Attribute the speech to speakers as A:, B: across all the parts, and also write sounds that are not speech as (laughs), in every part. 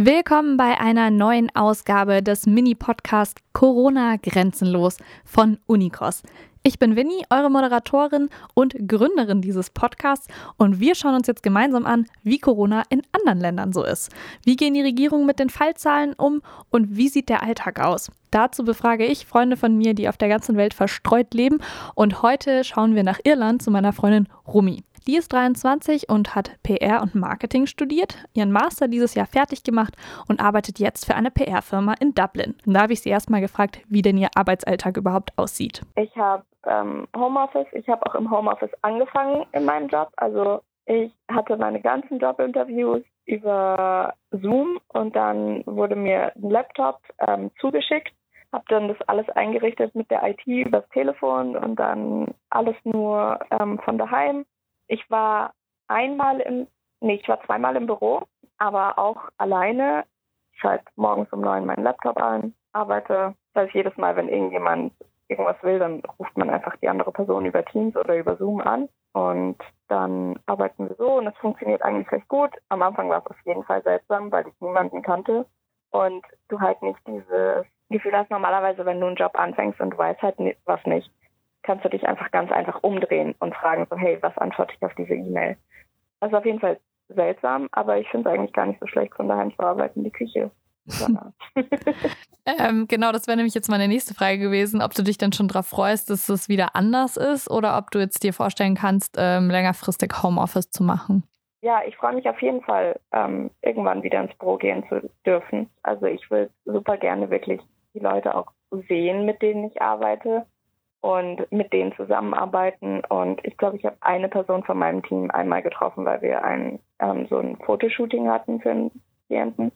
A: Willkommen bei einer neuen Ausgabe des Mini-Podcast Corona Grenzenlos von Unicos. Ich bin Winnie, eure Moderatorin und Gründerin dieses Podcasts und wir schauen uns jetzt gemeinsam an, wie Corona in anderen Ländern so ist. Wie gehen die Regierungen mit den Fallzahlen um und wie sieht der Alltag aus? Dazu befrage ich Freunde von mir, die auf der ganzen Welt verstreut leben und heute schauen wir nach Irland zu meiner Freundin Rumi. Die ist 23 und hat PR und Marketing studiert, ihren Master dieses Jahr fertig gemacht und arbeitet jetzt für eine PR-Firma in Dublin. Und da habe ich sie erstmal gefragt, wie denn ihr Arbeitsalltag überhaupt aussieht.
B: Ich habe ähm, Homeoffice, ich habe auch im Homeoffice angefangen in meinem Job. Also ich hatte meine ganzen Jobinterviews über Zoom und dann wurde mir ein Laptop ähm, zugeschickt habe dann das alles eingerichtet mit der IT übers Telefon und dann alles nur ähm, von daheim. Ich war einmal im, nee, ich war zweimal im Büro, aber auch alleine. Ich schalte morgens um neun meinen Laptop an, arbeite. Das heißt, jedes Mal, wenn irgendjemand irgendwas will, dann ruft man einfach die andere Person über Teams oder über Zoom an und dann arbeiten wir so und es funktioniert eigentlich recht gut. Am Anfang war es auf jeden Fall seltsam, weil ich niemanden kannte und du halt nicht dieses Gefühl hast normalerweise, wenn du einen Job anfängst und du weißt halt was nicht, kannst du dich einfach ganz einfach umdrehen und fragen so, hey, was antworte ich auf diese E-Mail? Das ist auf jeden Fall seltsam, aber ich finde es eigentlich gar nicht so schlecht, von daheim zu arbeiten, die Küche. (laughs)
A: ähm, genau, das wäre nämlich jetzt meine nächste Frage gewesen, ob du dich dann schon darauf freust, dass es wieder anders ist oder ob du jetzt dir vorstellen kannst, ähm, längerfristig Homeoffice zu machen.
B: Ja, ich freue mich auf jeden Fall, ähm, irgendwann wieder ins Büro gehen zu dürfen. Also ich will super gerne wirklich die Leute auch sehen, mit denen ich arbeite und mit denen zusammenarbeiten. Und ich glaube, ich habe eine Person von meinem Team einmal getroffen, weil wir ein ähm, so ein Fotoshooting hatten für einen Klienten.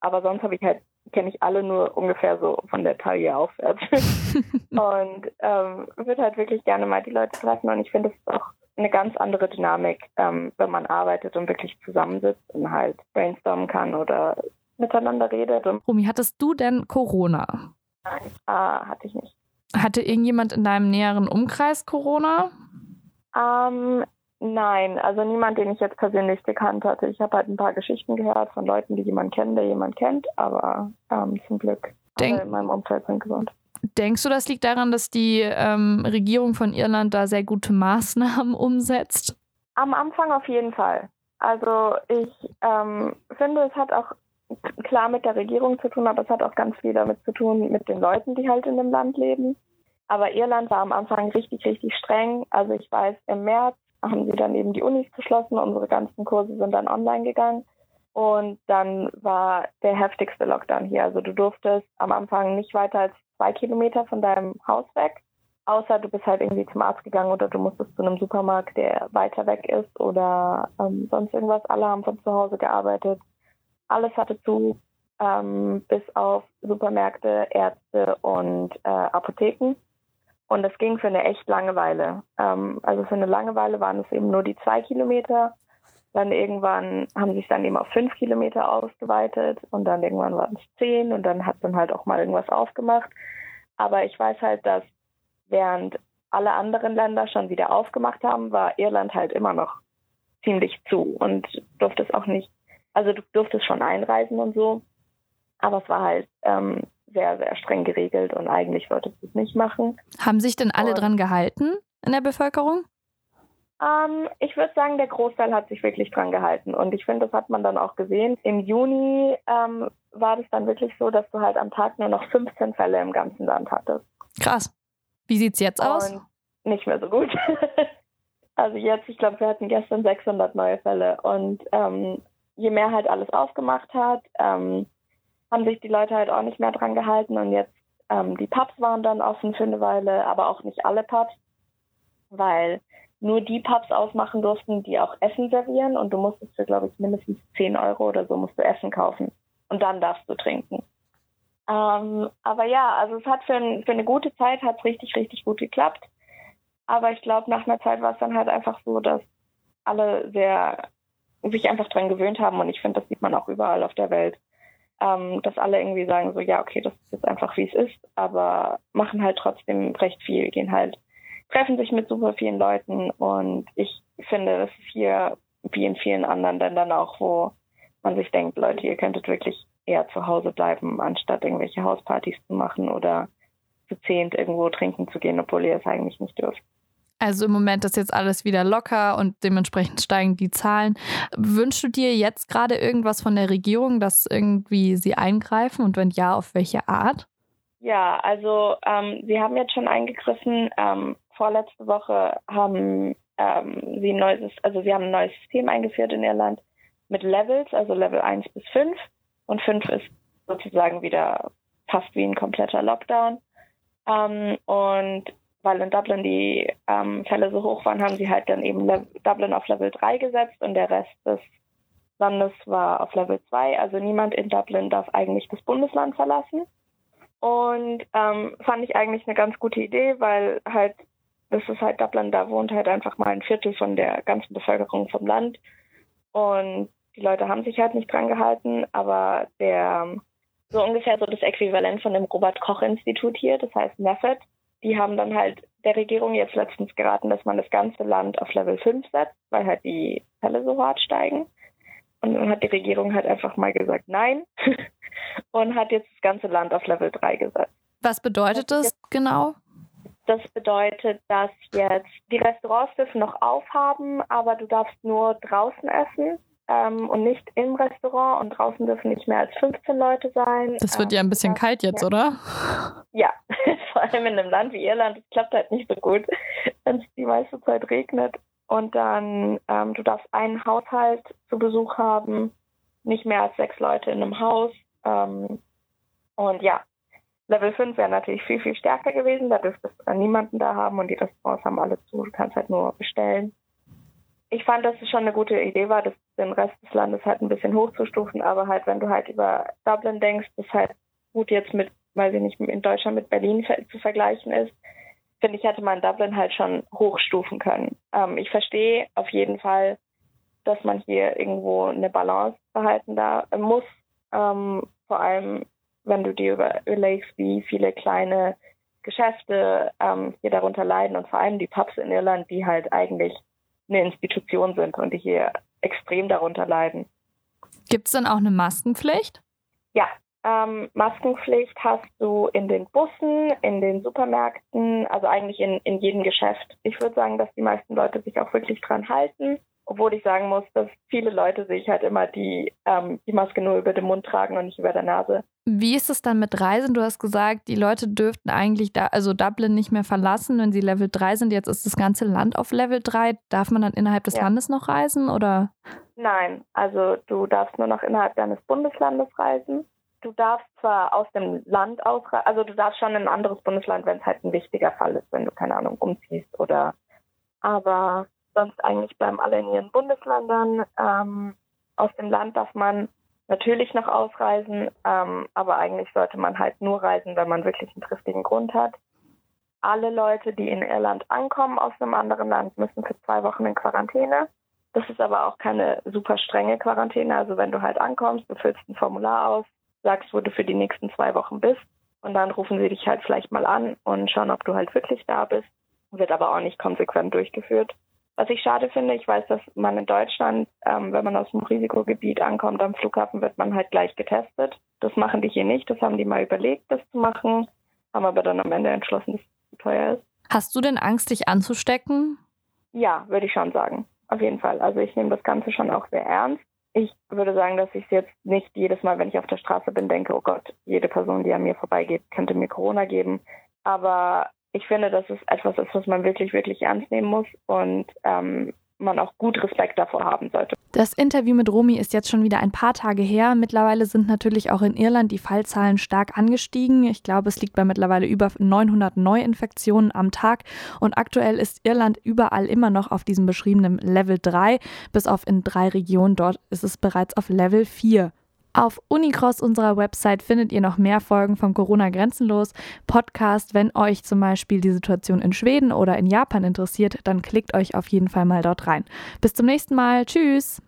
B: Aber sonst habe ich halt kenne ich alle nur ungefähr so von der Taille aufwärts. (laughs) und ähm, würde halt wirklich gerne mal die Leute treffen. Und ich finde, es ist auch eine ganz andere Dynamik, ähm, wenn man arbeitet und wirklich zusammensitzt und halt brainstormen kann oder miteinander redet.
A: Rumi, hattest du denn Corona?
B: Nein, ah, hatte ich nicht.
A: Hatte irgendjemand in deinem näheren Umkreis Corona?
B: Ähm, nein, also niemand, den ich jetzt persönlich gekannt hatte. Ich habe halt ein paar Geschichten gehört von Leuten, die jemand kennen, der jemand kennt, aber ähm, zum Glück Denk alle in meinem Umfeld sind gesund.
A: Denkst du, das liegt daran, dass die ähm, Regierung von Irland da sehr gute Maßnahmen (laughs) umsetzt?
B: Am Anfang auf jeden Fall. Also ich ähm, finde, es hat auch klar mit der Regierung zu tun, aber es hat auch ganz viel damit zu tun mit den Leuten, die halt in dem Land leben. Aber Irland war am Anfang richtig, richtig streng. Also ich weiß, im März haben sie dann eben die Unis geschlossen, unsere ganzen Kurse sind dann online gegangen. Und dann war der heftigste Lockdown hier. Also du durftest am Anfang nicht weiter als zwei Kilometer von deinem Haus weg, außer du bist halt irgendwie zum Arzt gegangen oder du musstest zu einem Supermarkt, der weiter weg ist oder ähm, sonst irgendwas. Alle haben von zu Hause gearbeitet. Alles hatte zu, ähm, bis auf Supermärkte, Ärzte und äh, Apotheken. Und das ging für eine echt Langeweile. Ähm, also für eine Langeweile waren es eben nur die zwei Kilometer. Dann irgendwann haben es dann eben auf fünf Kilometer ausgeweitet und dann irgendwann waren es zehn und dann hat dann halt auch mal irgendwas aufgemacht. Aber ich weiß halt, dass während alle anderen Länder schon wieder aufgemacht haben, war Irland halt immer noch ziemlich zu und durfte es auch nicht also du durftest schon einreisen und so, aber es war halt ähm, sehr, sehr streng geregelt und eigentlich wolltest du es nicht machen.
A: Haben sich denn alle und, dran gehalten in der Bevölkerung?
B: Ähm, ich würde sagen, der Großteil hat sich wirklich dran gehalten und ich finde, das hat man dann auch gesehen. Im Juni ähm, war das dann wirklich so, dass du halt am Tag nur noch 15 Fälle im ganzen Land hattest.
A: Krass. Wie sieht's jetzt und aus?
B: Nicht mehr so gut. (laughs) also jetzt, ich glaube, wir hatten gestern 600 neue Fälle und ähm, je mehr halt alles aufgemacht hat, ähm, haben sich die Leute halt auch nicht mehr dran gehalten und jetzt ähm, die Pubs waren dann offen für eine Weile, aber auch nicht alle Pubs, weil nur die Pubs ausmachen durften, die auch Essen servieren und du musstest für, glaube ich, mindestens 10 Euro oder so musst du Essen kaufen und dann darfst du trinken. Ähm, aber ja, also es hat für, ein, für eine gute Zeit hat richtig, richtig gut geklappt. Aber ich glaube, nach einer Zeit war es dann halt einfach so, dass alle sehr sich einfach dran gewöhnt haben und ich finde, das sieht man auch überall auf der Welt, ähm, dass alle irgendwie sagen so, ja, okay, das ist jetzt einfach wie es ist, aber machen halt trotzdem recht viel, gehen halt, treffen sich mit super vielen Leuten und ich finde, das ist hier wie in vielen anderen Ländern auch, wo man sich denkt, Leute, ihr könntet wirklich eher zu Hause bleiben, anstatt irgendwelche Hauspartys zu machen oder zu zehnt irgendwo trinken zu gehen, obwohl ihr es eigentlich nicht dürft.
A: Also im Moment ist jetzt alles wieder locker und dementsprechend steigen die Zahlen. Wünschst du dir jetzt gerade irgendwas von der Regierung, dass irgendwie sie eingreifen und wenn ja, auf welche Art?
B: Ja, also ähm, sie haben jetzt schon eingegriffen. Ähm, vorletzte Woche haben ähm, sie ein neues, also sie haben ein neues System eingeführt in Irland mit Levels, also Level 1 bis 5. Und 5 ist sozusagen wieder fast wie ein kompletter Lockdown. Ähm, und weil in Dublin die ähm, Fälle so hoch waren, haben sie halt dann eben Le Dublin auf Level 3 gesetzt und der Rest des Landes war auf Level 2. Also niemand in Dublin darf eigentlich das Bundesland verlassen. Und ähm, fand ich eigentlich eine ganz gute Idee, weil halt, das ist halt Dublin, da wohnt halt einfach mal ein Viertel von der ganzen Bevölkerung vom Land. Und die Leute haben sich halt nicht dran gehalten, aber der so ungefähr so das Äquivalent von dem Robert Koch Institut hier, das heißt MEFED, die haben dann halt der Regierung jetzt letztens geraten, dass man das ganze Land auf Level 5 setzt, weil halt die Fälle so hart steigen. Und dann hat die Regierung halt einfach mal gesagt, nein. (laughs) und hat jetzt das ganze Land auf Level 3 gesetzt.
A: Was bedeutet das, das genau?
B: Das bedeutet, dass jetzt die Restaurants dürfen noch aufhaben, aber du darfst nur draußen essen ähm, und nicht im Restaurant und draußen dürfen nicht mehr als 15 Leute sein.
A: Das wird ähm, ja ein bisschen kalt jetzt,
B: ja.
A: oder?
B: Ja, (laughs) vor allem in einem Land wie Irland, das klappt halt nicht so gut, (laughs) wenn es die meiste Zeit regnet. Und dann, ähm, du darfst einen Haushalt zu Besuch haben, nicht mehr als sechs Leute in einem Haus. Ähm, und ja, Level 5 wäre natürlich viel, viel stärker gewesen. Da dürftest du niemanden da haben und die Restaurants haben alle zu. Du kannst halt nur bestellen ich fand, dass es schon eine gute Idee war, das den Rest des Landes halt ein bisschen hochzustufen, aber halt, wenn du halt über Dublin denkst, das halt gut jetzt mit, weil sie nicht in Deutschland mit Berlin zu vergleichen ist, finde ich, hätte man Dublin halt schon hochstufen können. Ähm, ich verstehe auf jeden Fall, dass man hier irgendwo eine Balance behalten da äh, muss. Ähm, vor allem, wenn du dir überlegst, wie viele kleine Geschäfte ähm, hier darunter leiden und vor allem die Pubs in Irland, die halt eigentlich eine Institution sind und die hier extrem darunter leiden.
A: Gibt es dann auch eine Maskenpflicht?
B: Ja, ähm, Maskenpflicht hast du in den Bussen, in den Supermärkten, also eigentlich in, in jedem Geschäft. Ich würde sagen, dass die meisten Leute sich auch wirklich dran halten. Obwohl ich sagen muss, dass viele Leute sich halt immer die, ähm, die Maske nur über den Mund tragen und nicht über der Nase.
A: Wie ist es dann mit Reisen? Du hast gesagt, die Leute dürften eigentlich da, also Dublin nicht mehr verlassen, wenn sie Level 3 sind. Jetzt ist das ganze Land auf Level 3. Darf man dann innerhalb des ja. Landes noch reisen oder?
B: Nein, also du darfst nur noch innerhalb deines Bundeslandes reisen. Du darfst zwar aus dem Land ausreisen, also du darfst schon in ein anderes Bundesland, wenn es halt ein wichtiger Fall ist, wenn du keine Ahnung umziehst oder aber sonst eigentlich in ihren Bundesländern. Ähm, aus dem Land darf man natürlich noch ausreisen, ähm, aber eigentlich sollte man halt nur reisen, wenn man wirklich einen triftigen Grund hat. Alle Leute, die in Irland ankommen aus einem anderen Land, müssen für zwei Wochen in Quarantäne. Das ist aber auch keine super strenge Quarantäne. Also wenn du halt ankommst, du füllst ein Formular aus, sagst, wo du für die nächsten zwei Wochen bist und dann rufen sie dich halt vielleicht mal an und schauen, ob du halt wirklich da bist. Wird aber auch nicht konsequent durchgeführt. Was ich schade finde, ich weiß, dass man in Deutschland, ähm, wenn man aus dem Risikogebiet ankommt, am Flughafen wird man halt gleich getestet. Das machen die hier nicht. Das haben die mal überlegt, das zu machen, haben aber dann am Ende entschlossen, dass es zu teuer ist.
A: Hast du denn Angst, dich anzustecken?
B: Ja, würde ich schon sagen. Auf jeden Fall. Also ich nehme das Ganze schon auch sehr ernst. Ich würde sagen, dass ich es jetzt nicht jedes Mal, wenn ich auf der Straße bin, denke, oh Gott, jede Person, die an mir vorbeigeht, könnte mir Corona geben. Aber ich finde, dass es etwas ist, was man wirklich, wirklich ernst nehmen muss und ähm, man auch gut Respekt davor haben sollte.
A: Das Interview mit Romy ist jetzt schon wieder ein paar Tage her. Mittlerweile sind natürlich auch in Irland die Fallzahlen stark angestiegen. Ich glaube, es liegt bei mittlerweile über 900 Neuinfektionen am Tag. Und aktuell ist Irland überall immer noch auf diesem beschriebenen Level 3. Bis auf in drei Regionen dort ist es bereits auf Level 4. Auf Unicross unserer Website findet ihr noch mehr Folgen vom Corona Grenzenlos Podcast. Wenn euch zum Beispiel die Situation in Schweden oder in Japan interessiert, dann klickt euch auf jeden Fall mal dort rein. Bis zum nächsten Mal. Tschüss.